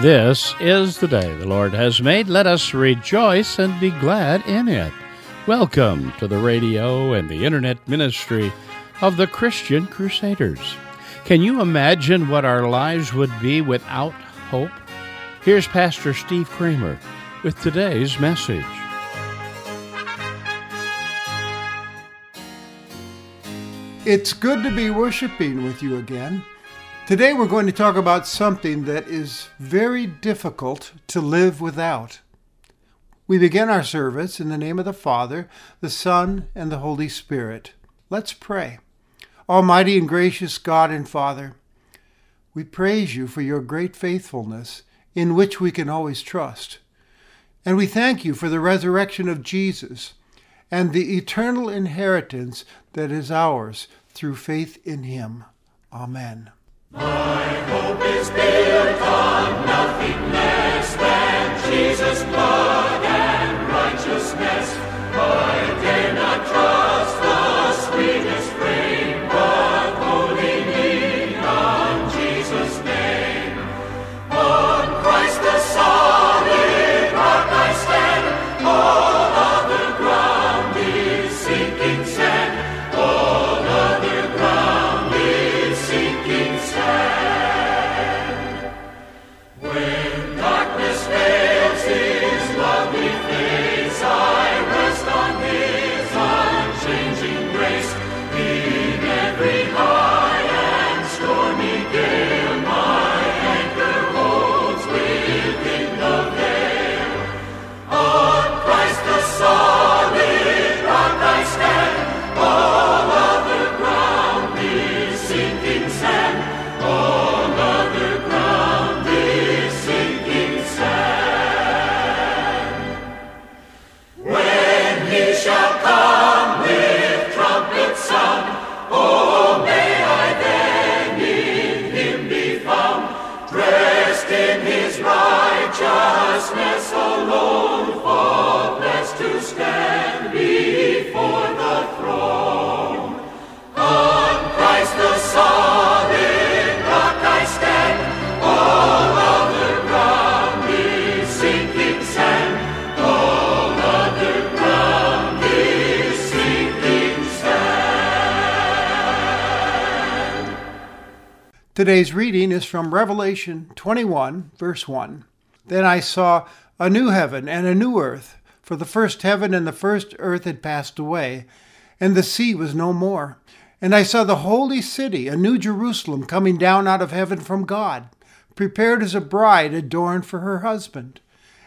This is the day the Lord has made. Let us rejoice and be glad in it. Welcome to the radio and the internet ministry of the Christian Crusaders. Can you imagine what our lives would be without hope? Here's Pastor Steve Kramer with today's message. It's good to be worshiping with you again. Today we're going to talk about something that is very difficult to live without. We begin our service in the name of the Father, the Son, and the Holy Spirit. Let's pray. Almighty and gracious God and Father, we praise you for your great faithfulness in which we can always trust. And we thank you for the resurrection of Jesus and the eternal inheritance that is ours through faith in him. Amen. My hope is built on nothing less than Jesus' blood Today's reading is from Revelation 21, verse 1. Then I saw a new heaven and a new earth, for the first heaven and the first earth had passed away, and the sea was no more. And I saw the holy city, a new Jerusalem, coming down out of heaven from God, prepared as a bride adorned for her husband.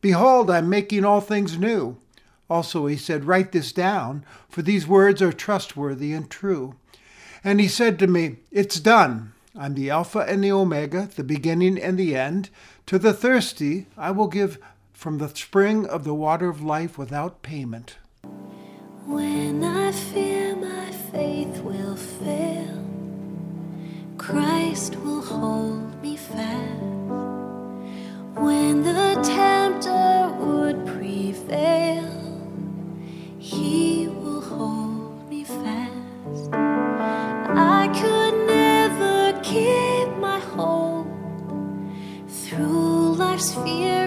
Behold, I am making all things new. Also he said, Write this down, for these words are trustworthy and true. And he said to me, It's done. I'm the Alpha and the Omega, the beginning and the end. To the thirsty I will give from the spring of the water of life without payment. When I fear my faith will fail, Christ will hold me fast. When the tempter would prevail, he will hold me fast. I could never keep my hold through life's fearful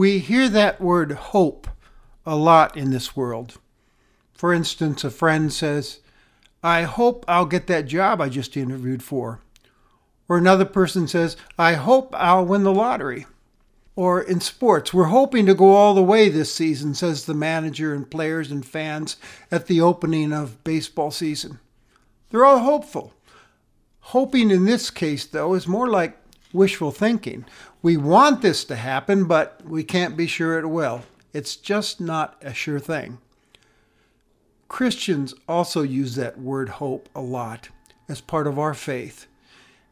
We hear that word hope a lot in this world. For instance, a friend says, I hope I'll get that job I just interviewed for. Or another person says, I hope I'll win the lottery. Or in sports, we're hoping to go all the way this season, says the manager and players and fans at the opening of baseball season. They're all hopeful. Hoping in this case, though, is more like wishful thinking. We want this to happen, but we can't be sure it will. It's just not a sure thing. Christians also use that word hope a lot as part of our faith.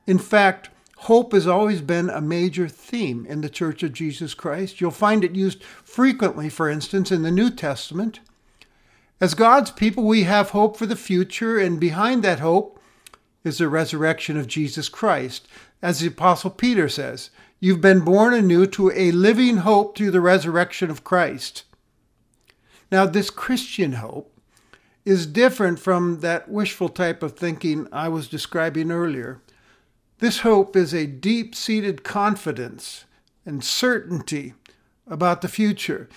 In fact, hope has always been a major theme in the Church of Jesus Christ. You'll find it used frequently, for instance, in the New Testament. As God's people, we have hope for the future, and behind that hope is the resurrection of Jesus Christ. As the Apostle Peter says, You've been born anew to a living hope through the resurrection of Christ. Now, this Christian hope is different from that wishful type of thinking I was describing earlier. This hope is a deep seated confidence and certainty about the future.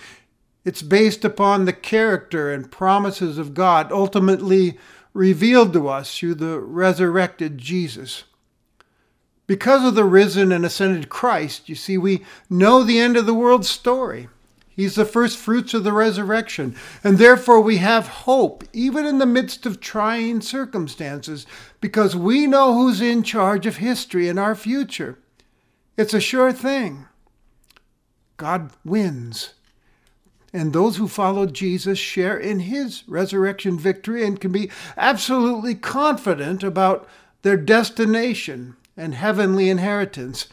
It's based upon the character and promises of God, ultimately revealed to us through the resurrected Jesus. Because of the risen and ascended Christ, you see, we know the end of the world's story. He's the first fruits of the resurrection, and therefore we have hope, even in the midst of trying circumstances, because we know who's in charge of history and our future. It's a sure thing. God wins. And those who follow Jesus share in his resurrection victory and can be absolutely confident about their destination and heavenly inheritance.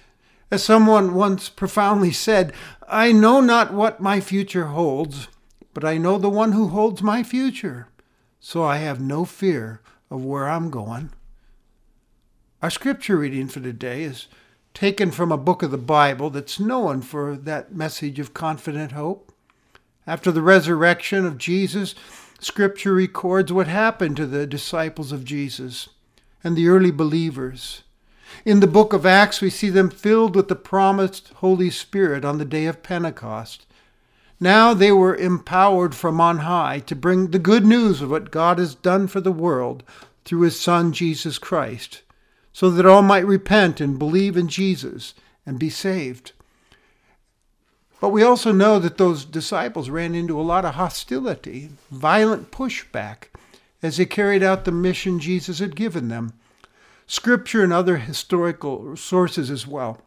As someone once profoundly said, I know not what my future holds, but I know the one who holds my future, so I have no fear of where I'm going. Our scripture reading for today is taken from a book of the Bible that's known for that message of confident hope. After the resurrection of Jesus, scripture records what happened to the disciples of Jesus and the early believers. In the book of Acts, we see them filled with the promised Holy Spirit on the day of Pentecost. Now they were empowered from on high to bring the good news of what God has done for the world through his Son, Jesus Christ, so that all might repent and believe in Jesus and be saved. But we also know that those disciples ran into a lot of hostility, violent pushback, as they carried out the mission Jesus had given them. Scripture and other historical sources as well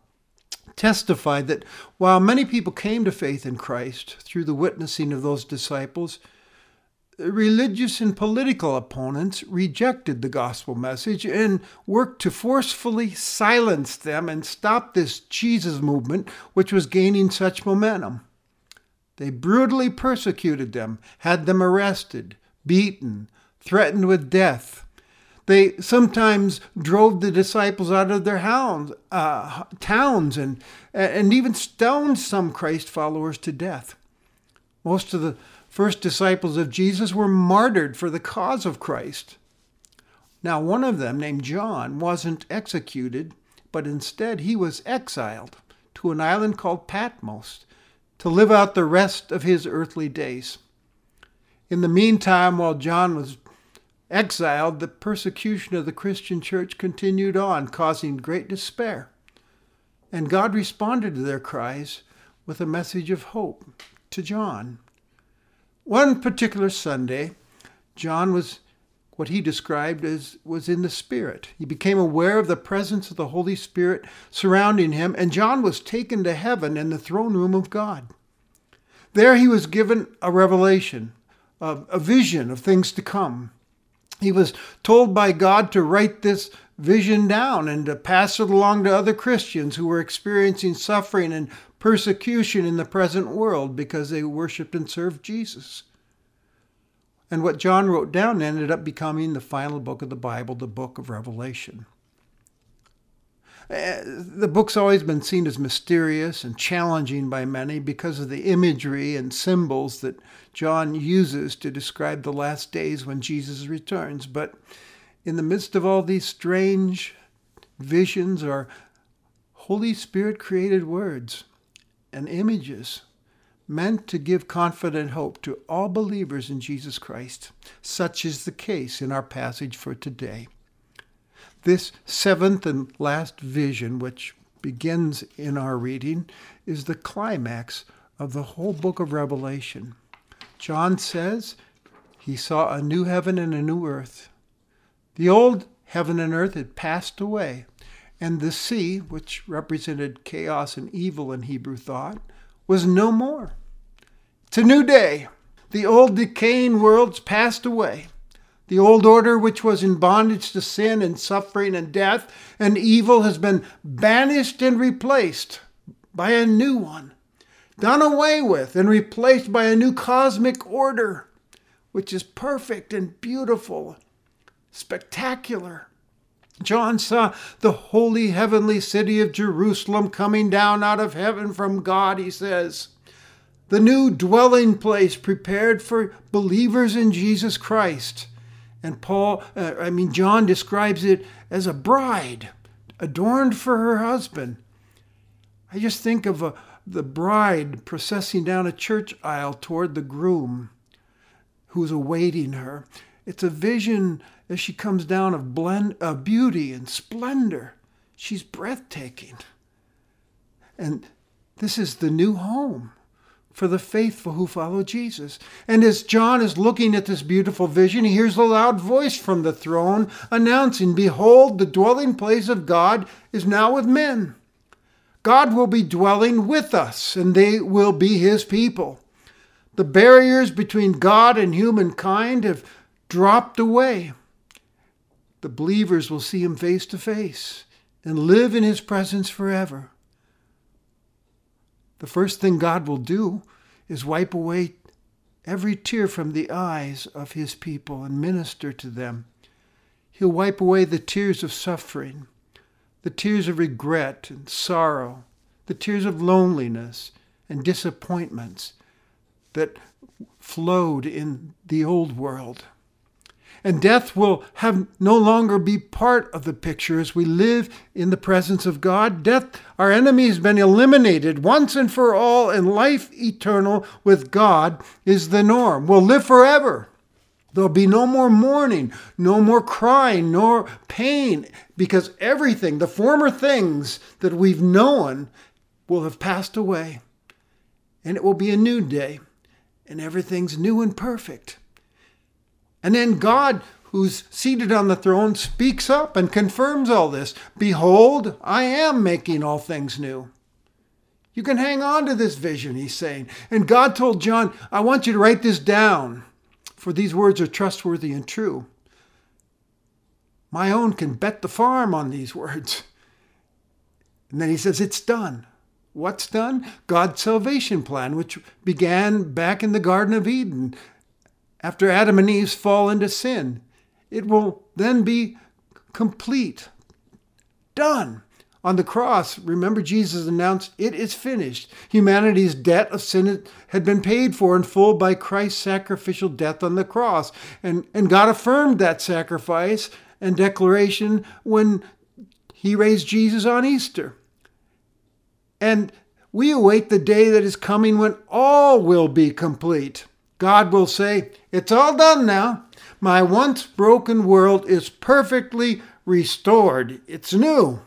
testified that while many people came to faith in Christ through the witnessing of those disciples, religious and political opponents rejected the gospel message and worked to forcefully silence them and stop this Jesus movement, which was gaining such momentum. They brutally persecuted them, had them arrested, beaten, threatened with death. They sometimes drove the disciples out of their hounds, uh, towns and, and even stoned some Christ followers to death. Most of the first disciples of Jesus were martyred for the cause of Christ. Now, one of them, named John, wasn't executed, but instead he was exiled to an island called Patmos to live out the rest of his earthly days. In the meantime, while John was exiled, the persecution of the Christian church continued on, causing great despair. And God responded to their cries with a message of hope to John. One particular Sunday, John was what he described as was in the Spirit. He became aware of the presence of the Holy Spirit surrounding him, and John was taken to heaven in the throne room of God. There he was given a revelation, a, a vision of things to come. He was told by God to write this vision down and to pass it along to other Christians who were experiencing suffering and persecution in the present world because they worshiped and served Jesus. And what John wrote down ended up becoming the final book of the Bible, the book of Revelation. Uh, the book's always been seen as mysterious and challenging by many because of the imagery and symbols that John uses to describe the last days when Jesus returns. But in the midst of all these strange visions are Holy Spirit created words and images meant to give confident hope to all believers in Jesus Christ. Such is the case in our passage for today. This seventh and last vision, which begins in our reading, is the climax of the whole book of Revelation. John says he saw a new heaven and a new earth. The old heaven and earth had passed away, and the sea, which represented chaos and evil in Hebrew thought, was no more. It's a new day. The old decaying world's passed away. The old order, which was in bondage to sin and suffering and death and evil, has been banished and replaced by a new one, done away with and replaced by a new cosmic order, which is perfect and beautiful, spectacular. John saw the holy heavenly city of Jerusalem coming down out of heaven from God, he says. The new dwelling place prepared for believers in Jesus Christ. And Paul, uh, I mean, John describes it as a bride adorned for her husband. I just think of a, the bride processing down a church aisle toward the groom who's awaiting her. It's a vision as she comes down of blend, uh, beauty and splendor. She's breathtaking. And this is the new home for the faithful who follow Jesus. And as John is looking at this beautiful vision, he hears a loud voice from the throne announcing, Behold, the dwelling place of God is now with men. God will be dwelling with us, and they will be his people. The barriers between God and humankind have dropped away. The believers will see him face to face and live in his presence forever. The first thing God will do is wipe away every tear from the eyes of his people and minister to them. He'll wipe away the tears of suffering, the tears of regret and sorrow, the tears of loneliness and disappointments that flowed in the old world. And death will have no longer be part of the picture as we live in the presence of God. Death, our enemy, has been eliminated once and for all, and life eternal with God is the norm. We'll live forever. There'll be no more mourning, no more crying, nor pain, because everything, the former things that we've known, will have passed away. And it will be a new day, and everything's new and perfect. And then God, who's seated on the throne, speaks up and confirms all this. Behold, I am making all things new. You can hang on to this vision, he's saying. And God told John, I want you to write this down, for these words are trustworthy and true. My own can bet the farm on these words. And then he says, It's done. What's done? God's salvation plan, which began back in the Garden of Eden after Adam and Eve's fall into sin. It will then be complete, done. On the cross, remember Jesus announced, It is finished. Humanity's debt of sin had been paid for in full by Christ's sacrificial death on the cross. And, and God affirmed that sacrifice and declaration when he raised Jesus on Easter. And we await the day that is coming when all will be complete. God will say, It's all done now. My once broken world is perfectly restored. It's new.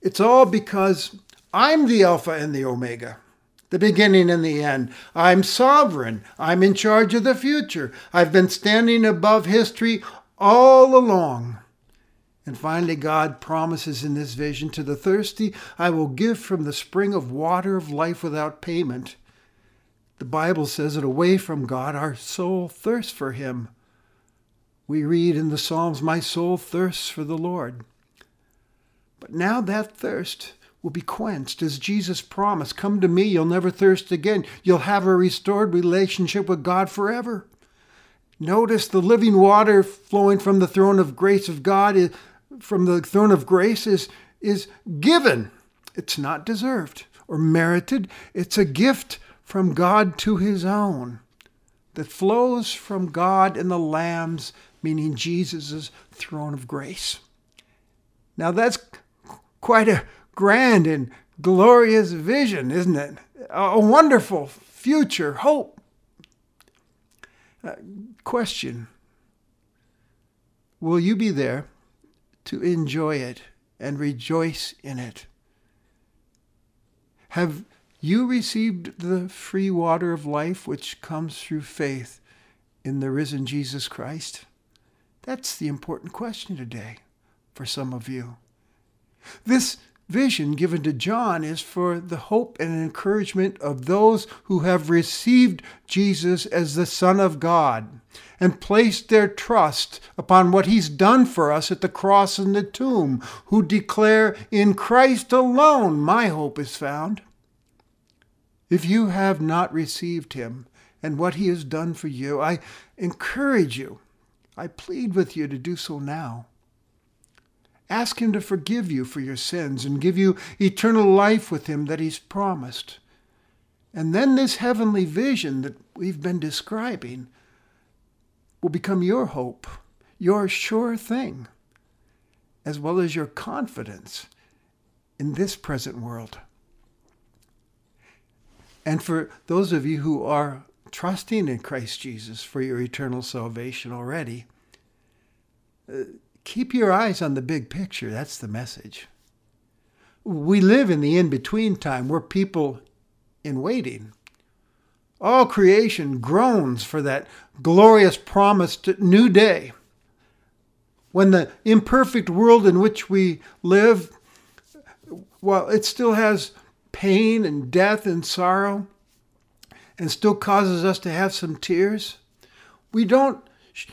It's all because I'm the Alpha and the Omega, the beginning and the end. I'm sovereign. I'm in charge of the future. I've been standing above history all along. And finally, God promises in this vision to the thirsty, I will give from the spring of water of life without payment. The Bible says that away from God, our soul thirsts for Him. We read in the Psalms, My soul thirsts for the Lord. But now that thirst will be quenched as Jesus promised Come to me, you'll never thirst again. You'll have a restored relationship with God forever. Notice the living water flowing from the throne of grace of God, from the throne of grace, is, is given. It's not deserved or merited, it's a gift from God to his own that flows from God and the Lamb's, meaning Jesus' throne of grace. Now that's quite a grand and glorious vision, isn't it? A wonderful future hope. Uh, question Will you be there to enjoy it and rejoice in it? Have you received the free water of life which comes through faith in the risen Jesus Christ? That's the important question today for some of you. This vision given to John is for the hope and encouragement of those who have received Jesus as the Son of God and placed their trust upon what he's done for us at the cross and the tomb, who declare, In Christ alone my hope is found. If you have not received him and what he has done for you, I encourage you, I plead with you to do so now. Ask him to forgive you for your sins and give you eternal life with him that he's promised. And then this heavenly vision that we've been describing will become your hope, your sure thing, as well as your confidence in this present world. And for those of you who are trusting in Christ Jesus for your eternal salvation already, uh, keep your eyes on the big picture. That's the message. We live in the in between time. We're people in waiting. All creation groans for that glorious promised new day when the imperfect world in which we live, while it still has pain and death and sorrow and still causes us to have some tears. We don't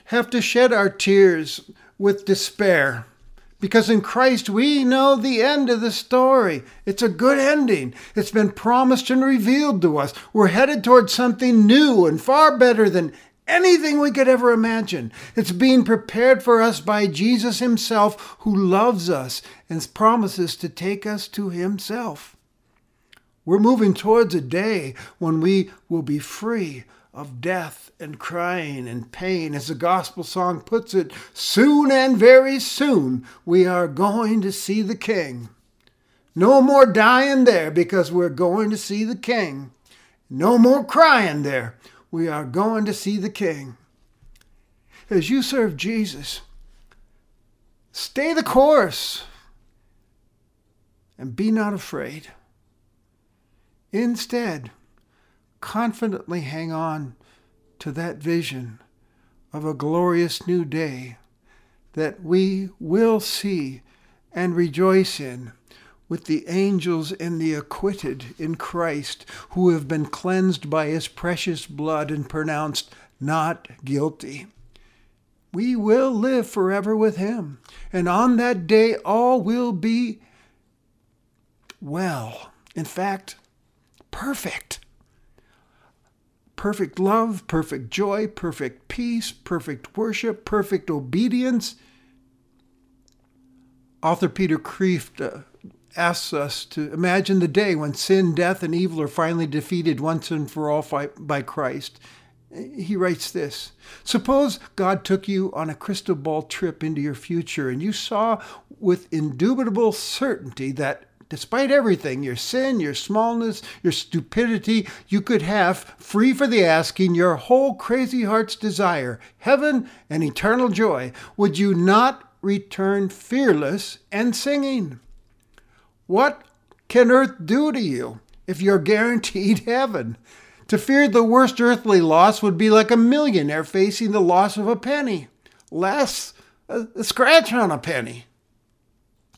have to shed our tears with despair because in Christ we know the end of the story. It's a good ending. It's been promised and revealed to us. We're headed towards something new and far better than anything we could ever imagine. It's being prepared for us by Jesus Himself, who loves us and promises to take us to Himself. We're moving towards a day when we will be free of death and crying and pain. As the gospel song puts it, soon and very soon we are going to see the King. No more dying there because we're going to see the King. No more crying there. We are going to see the King. As you serve Jesus, stay the course and be not afraid. Instead, confidently hang on to that vision of a glorious new day that we will see and rejoice in with the angels and the acquitted in Christ who have been cleansed by his precious blood and pronounced not guilty. We will live forever with him, and on that day all will be well. In fact, perfect. Perfect love, perfect joy, perfect peace, perfect worship, perfect obedience. Author Peter Kreeft uh, asks us to imagine the day when sin, death, and evil are finally defeated once and for all by Christ. He writes this Suppose God took you on a crystal ball trip into your future and you saw with indubitable certainty that despite everything your sin, your smallness, your stupidity you could have, free for the asking, your whole crazy heart's desire, heaven and eternal joy, would you not return fearless and singing? What can earth do to you if you're guaranteed heaven? To fear the worst earthly loss would be like a millionaire facing the loss of a penny, less a, a scratch on a penny.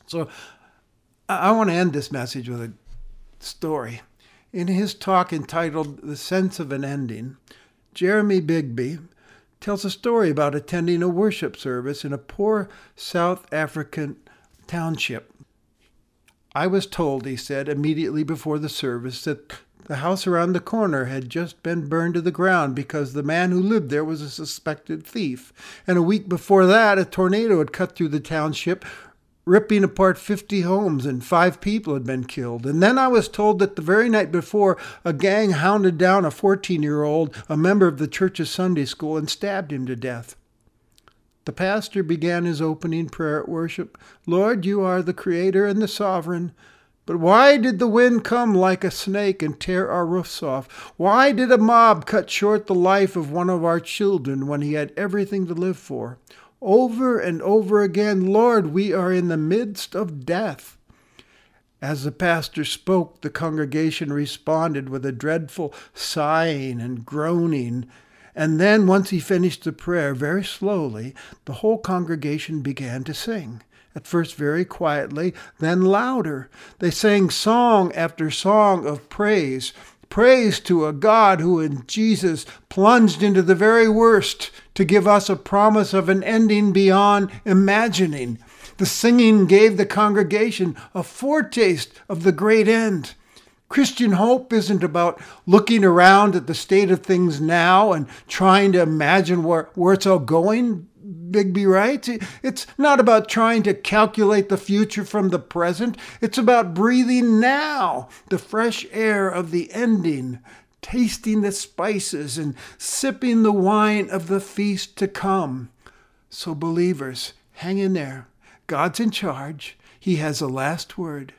So I want to end this message with a story. In his talk entitled The Sense of an Ending, Jeremy Begbie tells a story about attending a worship service in a poor South African township. I was told, he said, immediately before the service, that the house around the corner had just been burned to the ground because the man who lived there was a suspected thief. And a week before that, a tornado had cut through the township, ripping apart 50 homes, and five people had been killed. And then I was told that the very night before, a gang hounded down a 14 year old, a member of the church's Sunday school, and stabbed him to death. The pastor began his opening prayer at worship Lord, you are the creator and the sovereign. But why did the wind come like a snake and tear our roofs off? Why did a mob cut short the life of one of our children when he had everything to live for? Over and over again, Lord, we are in the midst of death. As the pastor spoke, the congregation responded with a dreadful sighing and groaning. And then, once he finished the prayer, very slowly, the whole congregation began to sing. At first, very quietly, then louder. They sang song after song of praise praise to a God who in Jesus plunged into the very worst to give us a promise of an ending beyond imagining. The singing gave the congregation a foretaste of the great end. Christian hope isn't about looking around at the state of things now and trying to imagine where, where it's all going, Begbie writes. It's not about trying to calculate the future from the present. It's about breathing now the fresh air of the ending, tasting the spices, and sipping the wine of the feast to come. So, believers, hang in there. God's in charge. He has the last word.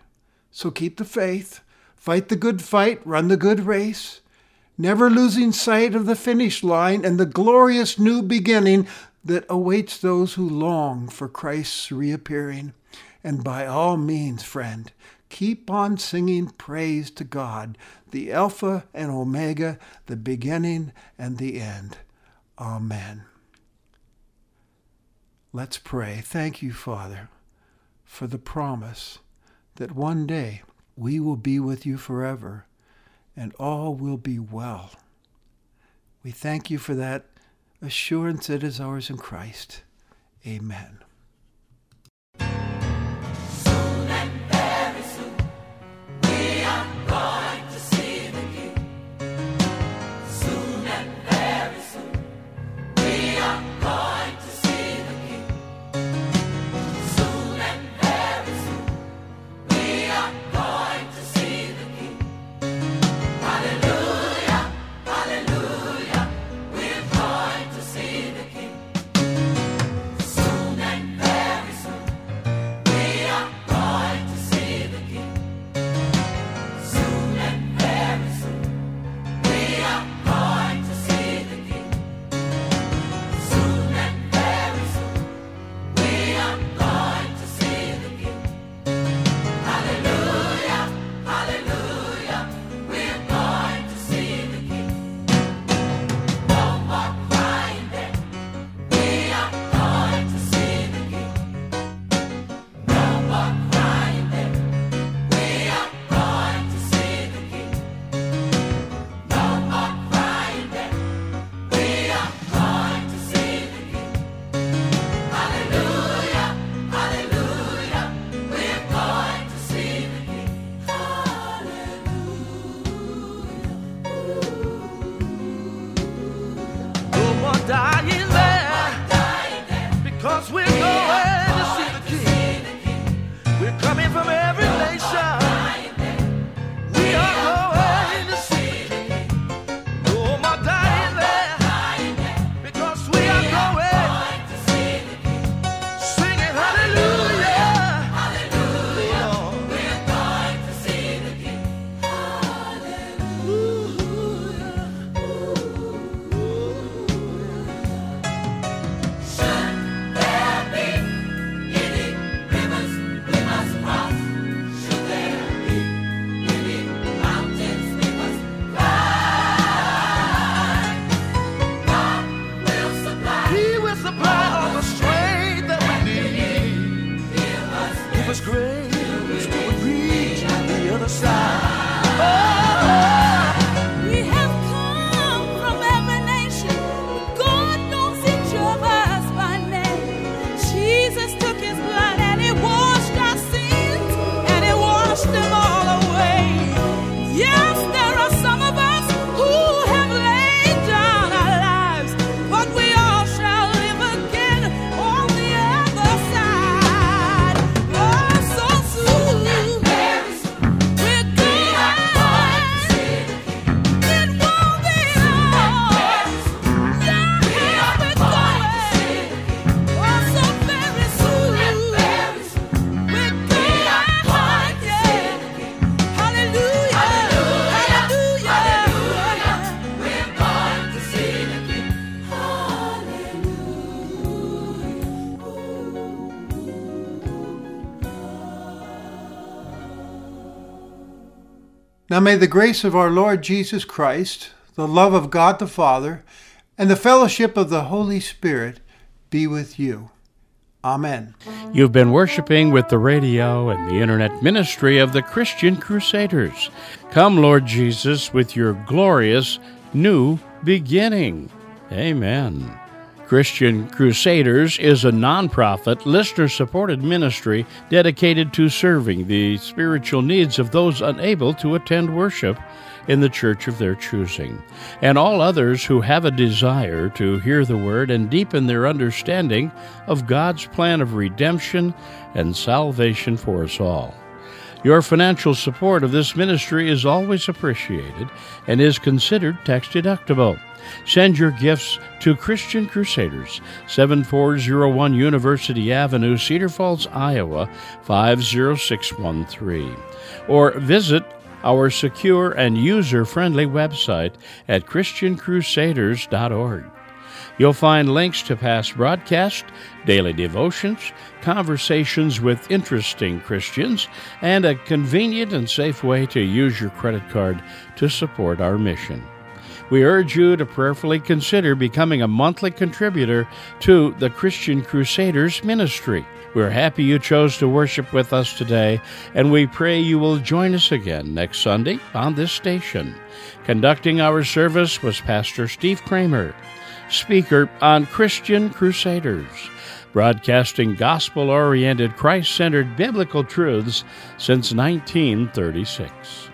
So keep the faith, fight the good fight, run the good race, never losing sight of the finish line and the glorious new beginning that awaits those who long for Christ's reappearing. And by all means, friend, keep on singing praise to God, the Alpha and Omega, the beginning and the end. Amen. Let's pray. Thank you, Father, for the promise that one day we will be with you forever and all will be well. We thank you for that assurance that is ours in Christ. Amen. Cause we Now may the grace of our Lord Jesus Christ, the love of God the Father, and the fellowship of the Holy Spirit be with you. Amen. You've been worshiping with the radio and the internet ministry of the Christian Crusaders. Come, Lord Jesus, with your glorious new beginning. Amen. Christian Crusaders is a nonprofit, listener supported ministry dedicated to serving the spiritual needs of those unable to attend worship in the church of their choosing, and all others who have a desire to hear the word and deepen their understanding of God's plan of redemption and salvation for us all. Your financial support of this ministry is always appreciated and is considered tax deductible. Send your gifts to Christian Crusaders, 7401 University Avenue, Cedar Falls, Iowa 50613, or visit our secure and user friendly website at ChristianCrusaders.org. You'll find links to past broadcasts, daily devotions, conversations with interesting Christians, and a convenient and safe way to use your credit card to support our mission. We urge you to prayerfully consider becoming a monthly contributor to the Christian Crusaders ministry. We're happy you chose to worship with us today, and we pray you will join us again next Sunday on this station. Conducting our service was Pastor Steve Kramer, speaker on Christian Crusaders, broadcasting gospel oriented, Christ centered biblical truths since 1936.